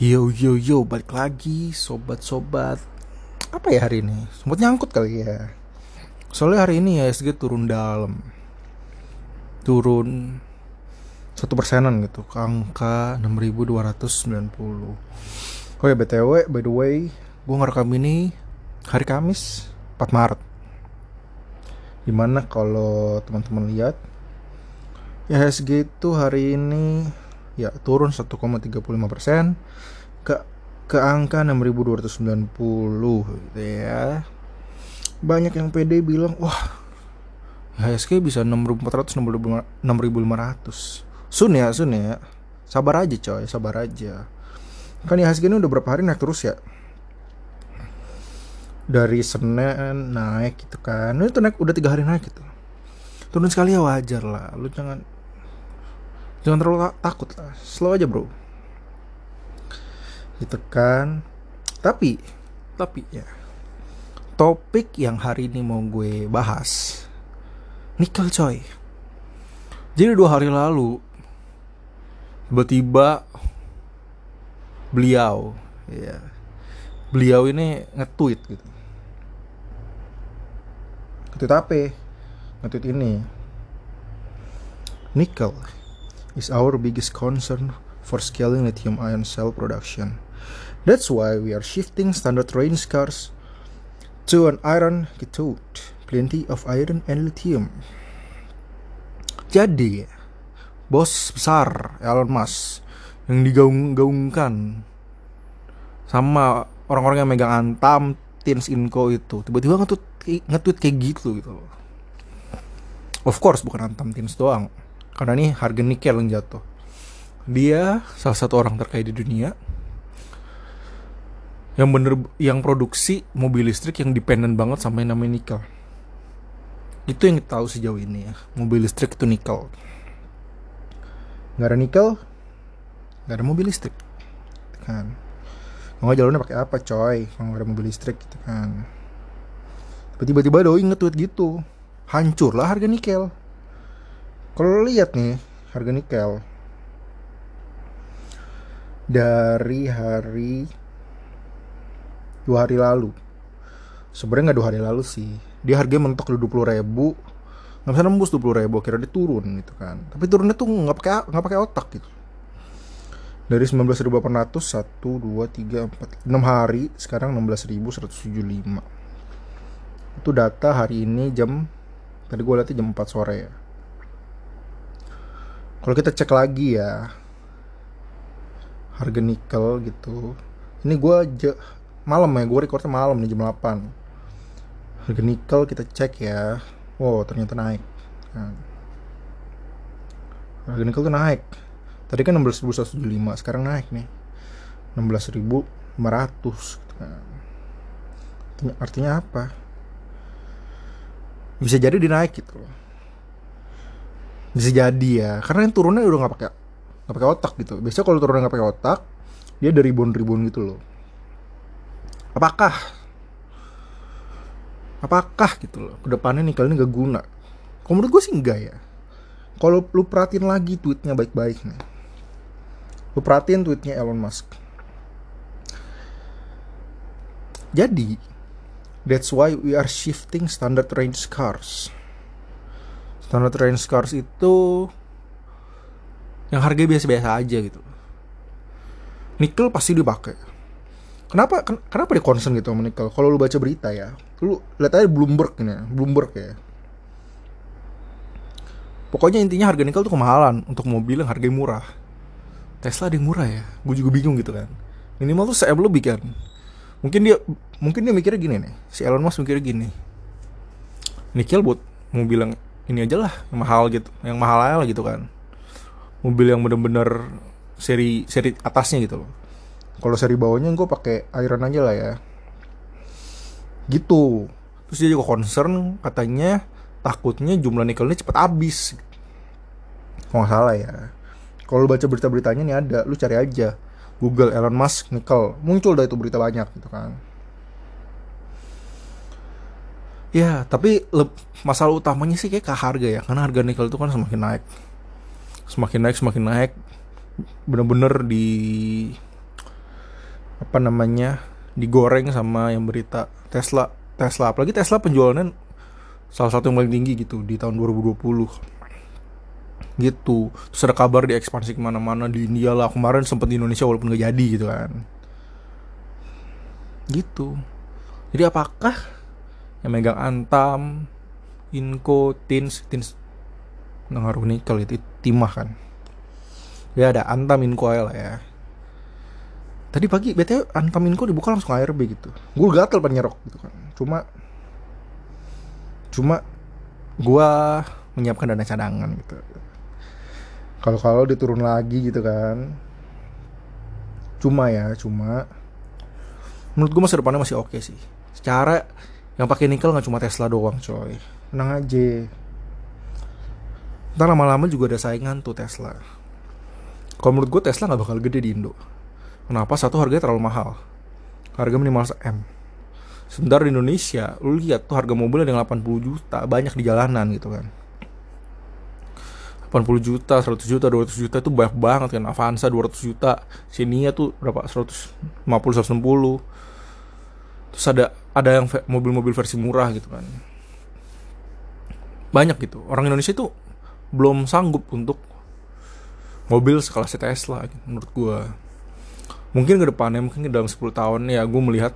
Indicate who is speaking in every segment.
Speaker 1: Yo yo yo balik lagi sobat-sobat. Apa ya hari ini? Sempat nyangkut kali ya. Soalnya hari ini ya SG turun dalam. Turun satu persenan gitu ke angka 6290 Oh ya BTW by the way Gue ngerekam ini hari Kamis 4 Maret. Di mana kalau teman-teman lihat IHSG itu hari ini ya turun 1,35 persen ke ke angka 6290 gitu ya. Banyak yang PD bilang wah HSG bisa 6400 6500 sun ya sun ya. Sabar aja coy sabar aja. Kan IHSG ini udah berapa hari naik terus ya? Dari Senin naik gitu kan. Ini tuh naik udah tiga hari naik gitu. Turun sekali ya wajar lah. Lu jangan jangan terlalu takut lah. Slow aja bro. Gitu kan tapi tapi ya. Topik yang hari ini mau gue bahas nikel coy. Jadi dua hari lalu tiba-tiba beliau ya beliau ini nge-tweet gitu. Nge-tweet apa? Nge-tweet ini. Nikel is our biggest concern for scaling lithium ion cell production. That's why we are shifting standard range cars to an iron cathode, plenty of iron and lithium. Jadi, bos besar Elon Musk yang digaung-gaungkan sama orang-orang yang megang antam Tins Inco itu tiba-tiba nge-tweet, nge kayak gitu gitu Of course bukan antam Tins doang karena ini harga nikel yang jatuh. Dia salah satu orang terkaya di dunia. Yang bener yang produksi mobil listrik yang dependen banget sama yang namanya nikel. Itu yang kita tahu sejauh ini ya mobil listrik itu nikel. Nggak ada nikel nggak ada mobil listrik kan. Nggak jalurnya pakai apa coy kalau ada mobil listrik gitu kan. Tiba-tiba doi nge-tweet gitu. Hancur lah harga nikel kalau lihat nih harga nikel. Dari hari dua hari lalu. Sebenarnya nggak dua hari lalu sih. Dia harganya mentok di dua puluh ribu. Nggak bisa nembus dua puluh ribu akhirnya dia turun gitu kan. Tapi turunnya tuh nggak pakai nggak pakai otak gitu. Dari 19.800 1 2 3 4 6 hari sekarang 16.175 itu data hari ini jam tadi gue lihatnya jam 4 sore ya kalau kita cek lagi ya harga nikel gitu. Ini gue malam ya gue recordnya malam nih jam 8 harga nikel kita cek ya. Wow ternyata naik. Nah. harga nikel tuh naik. Tadi kan 16.175 sekarang naik nih. 16.500 gitu kan. artinya apa? Bisa jadi dinaik gitu loh bisa jadi ya. Karena yang turunnya udah nggak pakai nggak pakai otak gitu. Biasanya kalau turunnya nggak pakai otak dia dari ribuan-ribuan gitu loh. Apakah? Apakah gitu loh? Ke depannya nih kali ini gak guna. Kalau menurut gue sih enggak ya. Kalau lu perhatiin lagi tweetnya baik-baik nih. Lu perhatiin tweetnya Elon Musk. Jadi that's why we are shifting standard range cars standard range cars itu yang harganya biasa-biasa aja gitu. Nikel pasti dipakai. Kenapa ken kenapa dia concern gitu sama nikel? Kalau lu baca berita ya lu lihat aja Bloomberg ini Bloomberg ya. Pokoknya intinya harga nikel tuh kemahalan untuk mobil yang harganya murah. Tesla ada yang murah ya? Gue juga bingung gitu kan. Minimal tuh saya lebih kan. Mungkin dia mungkin dia mikirnya gini nih. Si Elon Musk mikirnya gini. Nikel buat mobil yang ini aja lah yang mahal gitu yang mahal aja lah gitu kan. Mobil yang bener-bener seri seri atasnya gitu loh. Kalau seri bawahnya gue pakai iron aja lah ya. Gitu. Terus dia juga concern katanya takutnya jumlah nikelnya cepat habis. Kalau nggak salah ya? Kalau baca berita-beritanya nih ada lu cari aja. Google Elon Musk nikel. Muncul dah itu berita banyak gitu kan Ya, tapi masalah utamanya sih kayak ke harga ya, karena harga nikel itu kan semakin naik, semakin naik, semakin naik, bener-bener di apa namanya digoreng sama yang berita Tesla Tesla. Apalagi Tesla penjualannya salah satu yang paling tinggi gitu di tahun 2020 gitu. Terus ada kabar di ekspansi ke mana-mana di India lah. Kemarin sempat di Indonesia walaupun gak jadi gitu kan. Gitu. Jadi apakah yang megang Antam Inco Tins Tins. Ngaruh nikel itu timah kan. Ya ada Antam Inco lah ya. Tadi pagi BTW Antam Inco dibuka langsung ARB gitu. Gue gatel pengen nyerok gitu kan. Cuma cuma gue menyiapkan dana cadangan gitu. Kalau kalau diturun lagi gitu kan. Cuma ya cuma. Menurut gue masa depannya masih oke okay sih. Secara yang pakai nikel nggak cuma Tesla doang coy. Tenang aja. Ntar lama-lama juga ada saingan tuh Tesla. Kalau menurut gue Tesla nggak bakal gede di Indo. Kenapa? Satu harganya terlalu mahal. Harga minimal M. Sebentar di Indonesia lu lihat tuh harga mobil ada yang 80 juta banyak di jalanan gitu kan. 80 juta, 100 juta, 200 juta itu banyak banget kan. Avanza 200 juta Xenia tuh berapa? 150 160 terus ada ada yang mobil-mobil versi murah gitu kan. Banyak gitu. Orang Indonesia itu belum sanggup untuk mobil sekelas Tesla gitu, menurut gue mungkin ke depannya mungkin dalam 10 tahun ya gue melihat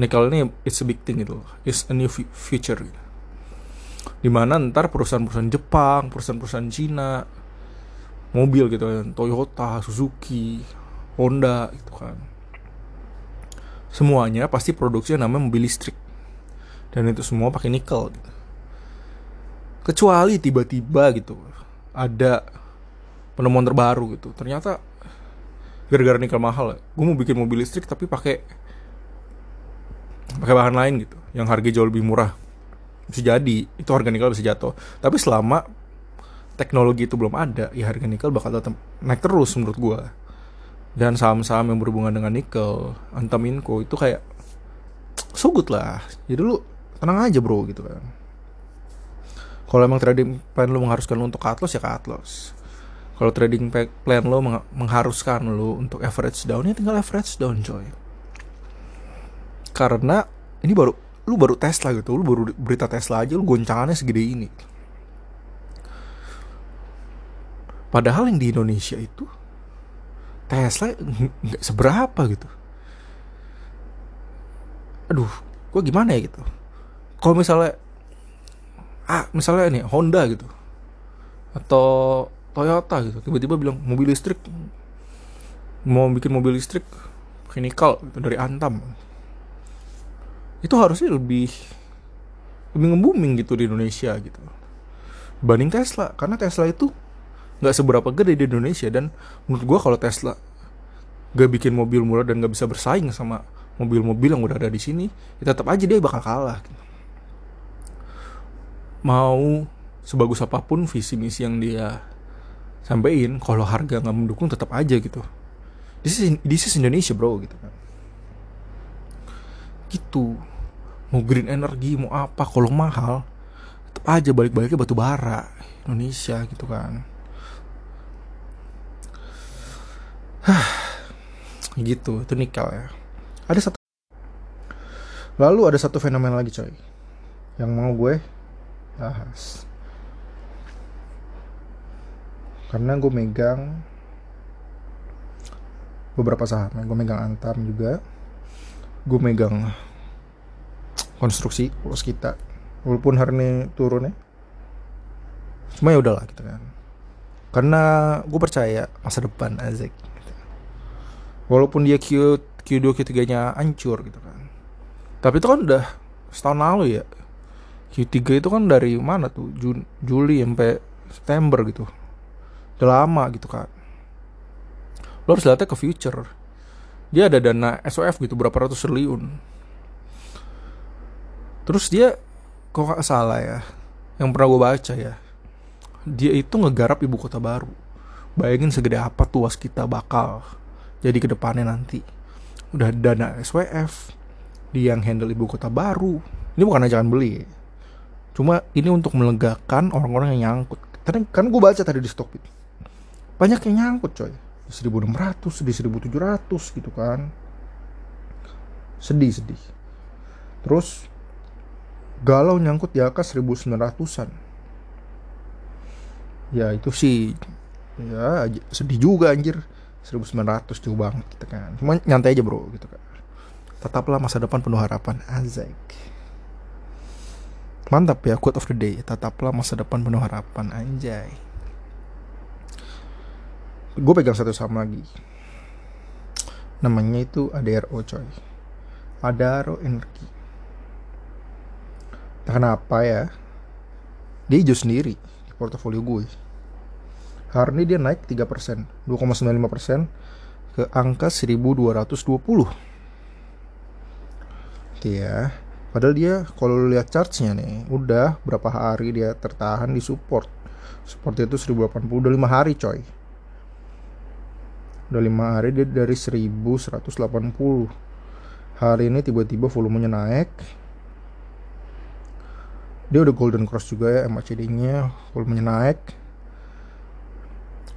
Speaker 1: nikel ini it's a big thing gitu it's a new future gitu. Di mana ntar perusahaan-perusahaan Jepang, perusahaan-perusahaan Cina, mobil gitu kan, Toyota, Suzuki, Honda gitu kan. Semuanya pasti produksinya namanya mobil listrik. Dan itu semua pakai nikel gitu. Kecuali tiba-tiba gitu ada penemuan terbaru gitu. Ternyata gara-gara nikel mahal, gue mau bikin mobil listrik tapi pakai pakai bahan lain gitu, yang harga jauh lebih murah bisa jadi itu harga nikel bisa jatuh tapi selama teknologi itu belum ada ya harga nikel bakal tetap naik terus menurut gua dan saham-saham yang berhubungan dengan nikel Antaminco itu kayak so good lah. Jadi lu tenang aja bro gitu kan. Kalau emang trading plan lu mengharuskan lu untuk cut loss ya cut loss. Kalau trading plan lo mengharuskan lo untuk average down ya tinggal average down coy. Karena ini baru lu baru Tesla gitu. Lu baru berita Tesla aja lu goncangannya segede ini. Padahal yang di Indonesia itu Tesla nggak seberapa gitu. Aduh gua gimana ya gitu? Kalau misalnya ah misalnya ini Honda gitu. Atau Toyota gitu tiba-tiba bilang mobil listrik. Mau bikin mobil listrik chemical gitu dari Antam. Itu harusnya lebih lebih nge-booming gitu di Indonesia gitu. Banding Tesla karena Tesla itu nggak seberapa gede di Indonesia. Dan menurut gue kalau Tesla gak bikin mobil murah dan gak bisa bersaing sama mobil-mobil yang udah ada di sini ya tetap aja dia bakal kalah gitu. mau sebagus apa pun visi misi yang dia sampaikan kalau harga nggak mendukung tetap aja gitu. This is, this is Indonesia bro gitu kan. Gitu. Mau green energy mau apa kalau mahal tetap aja balik-baliknya batu bara Indonesia gitu kan gitu itu nikel ya. Ada satu lalu ada satu fenomena lagi coy. Yang mau gue bahas. Karena gue megang beberapa saham. Gue megang Antam juga. Gue megang konstruksi polos kita walaupun hari ini turun ya cuma ya udahlah gitu kan. Karena gue percaya masa depan Azek. Walaupun dia Q Q2 Q3 nya hancur gitu kan. Tapi itu kan udah setahun lalu ya. Q3 itu kan dari mana tuh? Jun, Juli sampai September gitu. Udah lama gitu kan lo harus lihatnya ke future. Dia ada dana SOF gitu berapa ratus triliun. Terus dia kok gak salah ya yang pernah gue baca ya dia itu ngegarap ibu kota baru. Bayangin segede apa tuas kita bakal jadi ke depannya nanti. Udah dana SWF dia yang handle ibu kota baru. Ini bukan ajakan beli. Cuma ini untuk melegakan orang-orang yang nyangkut. Karena kan gue baca tadi di Stockbit banyak yang nyangkut coy. Di 1600 di 1700 gitu kan. Sedih sedih. Terus galau nyangkut di angka 1900-an ya itu sih. Ya sedih juga anjir 1900 jauh banget gitu kan. Cuma nyantai aja bro gitu kan. Tetaplah masa depan penuh harapan Azek. Mantap ya quote of the day. Tetaplah masa depan penuh harapan anjay. Gue pegang satu sama lagi. Namanya itu ADRO coy. ADRO energi. Kenapa ya dia hijau sendiri di portofolio gue hari ini dia naik 3% 2,95% ke angka 1220 ya padahal dia kalau lihat chartsnya nih udah berapa hari dia tertahan di support. Support itu 1080 udah 5 hari coy. Udah 5 hari dia dari 1180 hari ini tiba-tiba volumenya naik. Dia udah golden cross juga ya MACD nya volumenya naik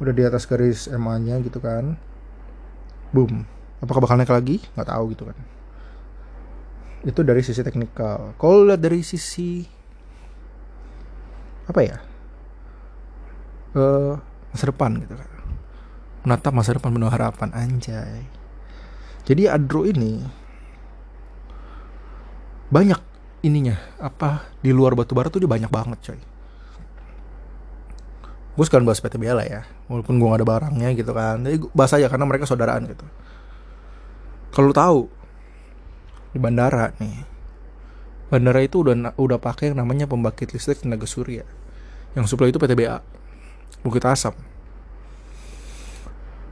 Speaker 1: udah di atas garis MA nya gitu kan. Boom. Apakah bakal naik lagi? Nggak tahu gitu kan. Itu dari sisi teknikal. Kalau dari sisi apa ya? Uh, masa depan gitu kan. Menatap masa depan penuh harapan anjay. Jadi Adro ini banyak ininya apa di luar batu bara tuh dia banyak banget coy. Gue sekarang bahas PTBA lah ya walaupun gue gak ada barangnya gitu kan. Tapi bahas aja karena mereka saudaraan gitu. Kalau tahu di bandara nih bandara itu udah udah pakai yang namanya pembangkit listrik tenaga surya. Yang suplai itu PTBA Bukit Asam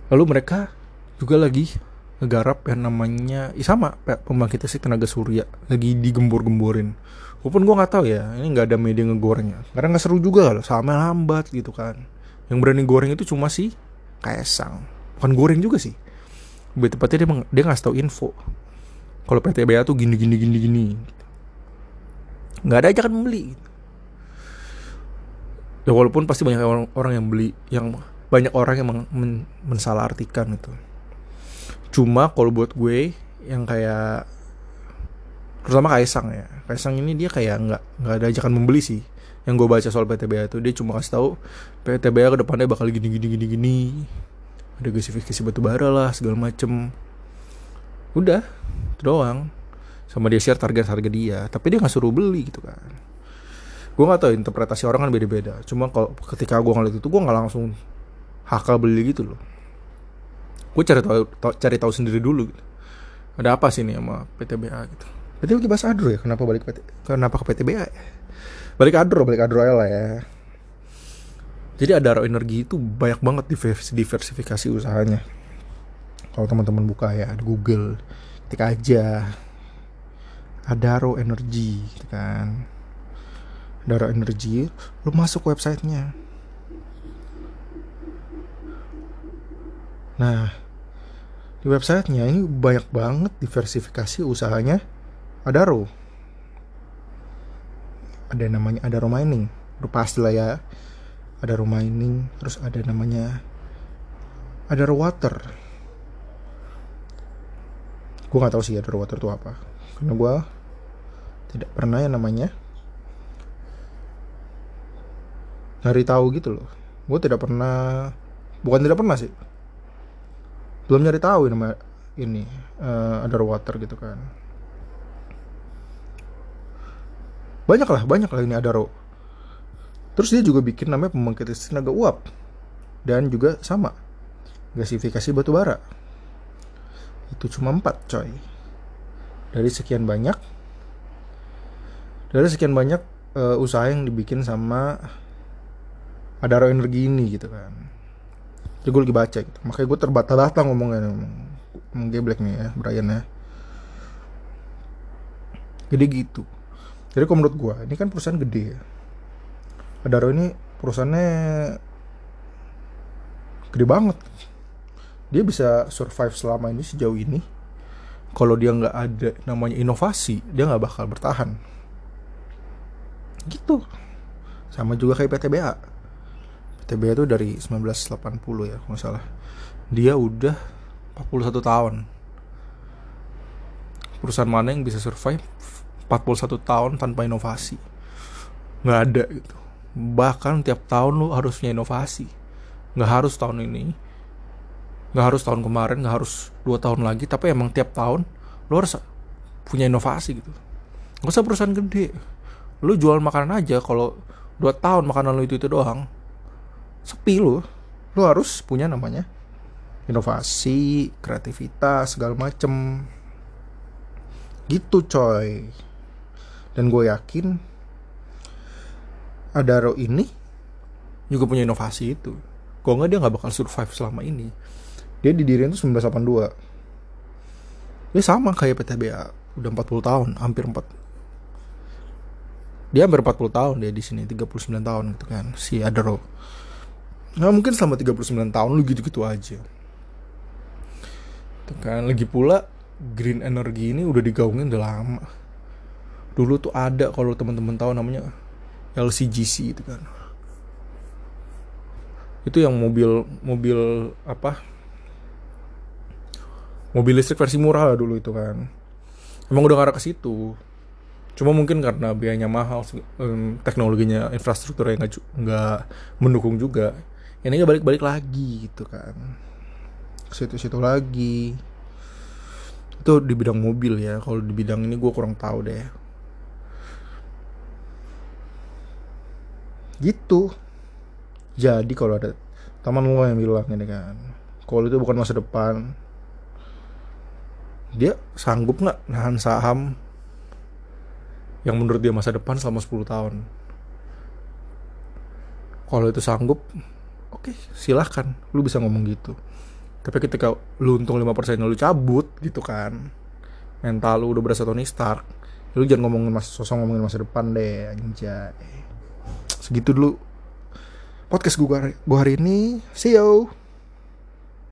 Speaker 1: lalu mereka juga lagi ngegarap yang namanya ya sama pembangkit listrik tenaga surya. Lagi digembor-gemborin walaupun gue nggak tahu ya ini nggak ada media ngegorengnya. Karena nggak seru juga loh sama lambat gitu kan yang berani goreng itu cuma si kaisang bukan goreng juga sih. Lebih tepatnya dia dia ngasih tahu info. Kalau PTBA tuh gini gini gini gini. Nggak ada ajakan membeli. Ya walaupun pasti banyak orang, orang yang beli yang banyak orang yang men, men, mensalahartikan itu. Cuma kalau buat gue yang kayak terutama Kaisang ya. Kaisang ini dia kayak nggak nggak ada ajakan membeli sih yang gue baca soal PTBA itu dia cuma kasih tahu PTBA ke depannya bakal gini gini gini gini. Ada gasifikasi batu bara lah segala macem. Udah itu doang. Sama dia share target harga dia tapi dia nggak suruh beli gitu kan. Gue nggak tahu interpretasi orang kan beda-beda. Cuma kalau ketika gue ngeliat itu gue nggak langsung hakal beli gitu loh. Gue cari tahu cari tahu sendiri dulu gitu. ada apa sih nih sama PTBA gitu? Berarti lagi bahas Adro ya? Kenapa balik PT, kenapa ke PTBA ya? Balik Adro balik Adro lah ya. Jadi ada energi itu banyak banget diversifikasi usahanya. Kalau teman-teman buka ya di Google ketik aja. Adaro Energy gitu kan. Adaro Energy lu masuk websitenya. Nah di websitenya ini banyak banget diversifikasi usahanya. Adaro ada namanya Adaro Mining. Udah pasti lah ya. Adaro Mining terus ada namanya Adaro Water. Gue nggak tahu sih underwater itu apa. Karena gue tidak pernah yang namanya nyari tahu gitu loh. Gue tidak pernah bukan tidak pernah sih. Belum nyari tahu nama ini uh, underwater gitu kan banyak lah banyak lah ini adaro. Terus dia juga bikin namanya pembangkit listrik tenaga uap. Dan juga sama gasifikasi batu bara. Itu cuma empat coy. Dari sekian banyak dari sekian banyak uh, usaha yang dibikin sama Adaro Energi ini gitu kan. Jadi gue lagi baca gitu. Makanya gue terbata-bata ngomongnya ngomong geblek nih ya Brian ya. Jadi gitu jadi kalau menurut gue ini kan perusahaan gede ya. Adaro ini perusahaannya gede banget. Dia bisa survive selama ini sejauh ini. Kalau dia nggak ada namanya inovasi dia nggak bakal bertahan. Gitu. Sama juga kayak PTBA PTBA itu dari 1980 ya kalau salah. Dia udah 41 tahun. Perusahaan mana yang bisa survive 41 tahun tanpa inovasi. Nggak ada gitu. Bahkan tiap tahun lu harusnya inovasi. Nggak harus tahun ini nggak harus tahun kemarin nggak harus dua tahun lagi tapi emang tiap tahun lu harus punya inovasi gitu. Nggak usah perusahaan gede. Lu jual makanan aja kalau dua tahun makanan lu itu itu doang sepi lu. Lu harus punya namanya inovasi kreativitas segala macem. Gitu coy dan gue yakin Adaro ini juga punya inovasi itu. Kalau nggak dia nggak bakal survive selama ini. Dia didirikan tuh 1982 dia sama kayak PTBA udah 40 tahun hampir 4 dia hampir 40 tahun dia di sini 39 tahun gitu kan si Adaro. Nggak mungkin selama 39 tahun lu gitu-gitu aja. Tuh kan lagi pula green energy ini udah digaungin udah lama dulu tuh ada kalau teman-teman tahu namanya LCGC itu kan. Itu yang mobil mobil apa? Mobil listrik versi murah lah dulu itu kan. Emang udah ngarah ke situ. Cuma mungkin karena biayanya mahal teknologinya infrastrukturnya nggak nggak mendukung juga. Ini balik-balik lagi gitu kan. Situ-situ lagi. Itu di bidang mobil ya. Kalau di bidang ini gue kurang tahu deh gitu. Jadi kalau ada teman lo yang bilang ini kan kalau itu bukan masa depan. Dia sanggup nggak nahan saham yang menurut dia masa depan selama 10 tahun? Kalau itu sanggup oke okay, silahkan. Lu bisa ngomong gitu. Tapi ketika lu untung 5% lu cabut gitu kan mental lu udah berasa Tony Stark lu jangan ngomongin masa sosok ngomongin masa depan deh anjay segitu dulu. Podcast gue hari ini. See you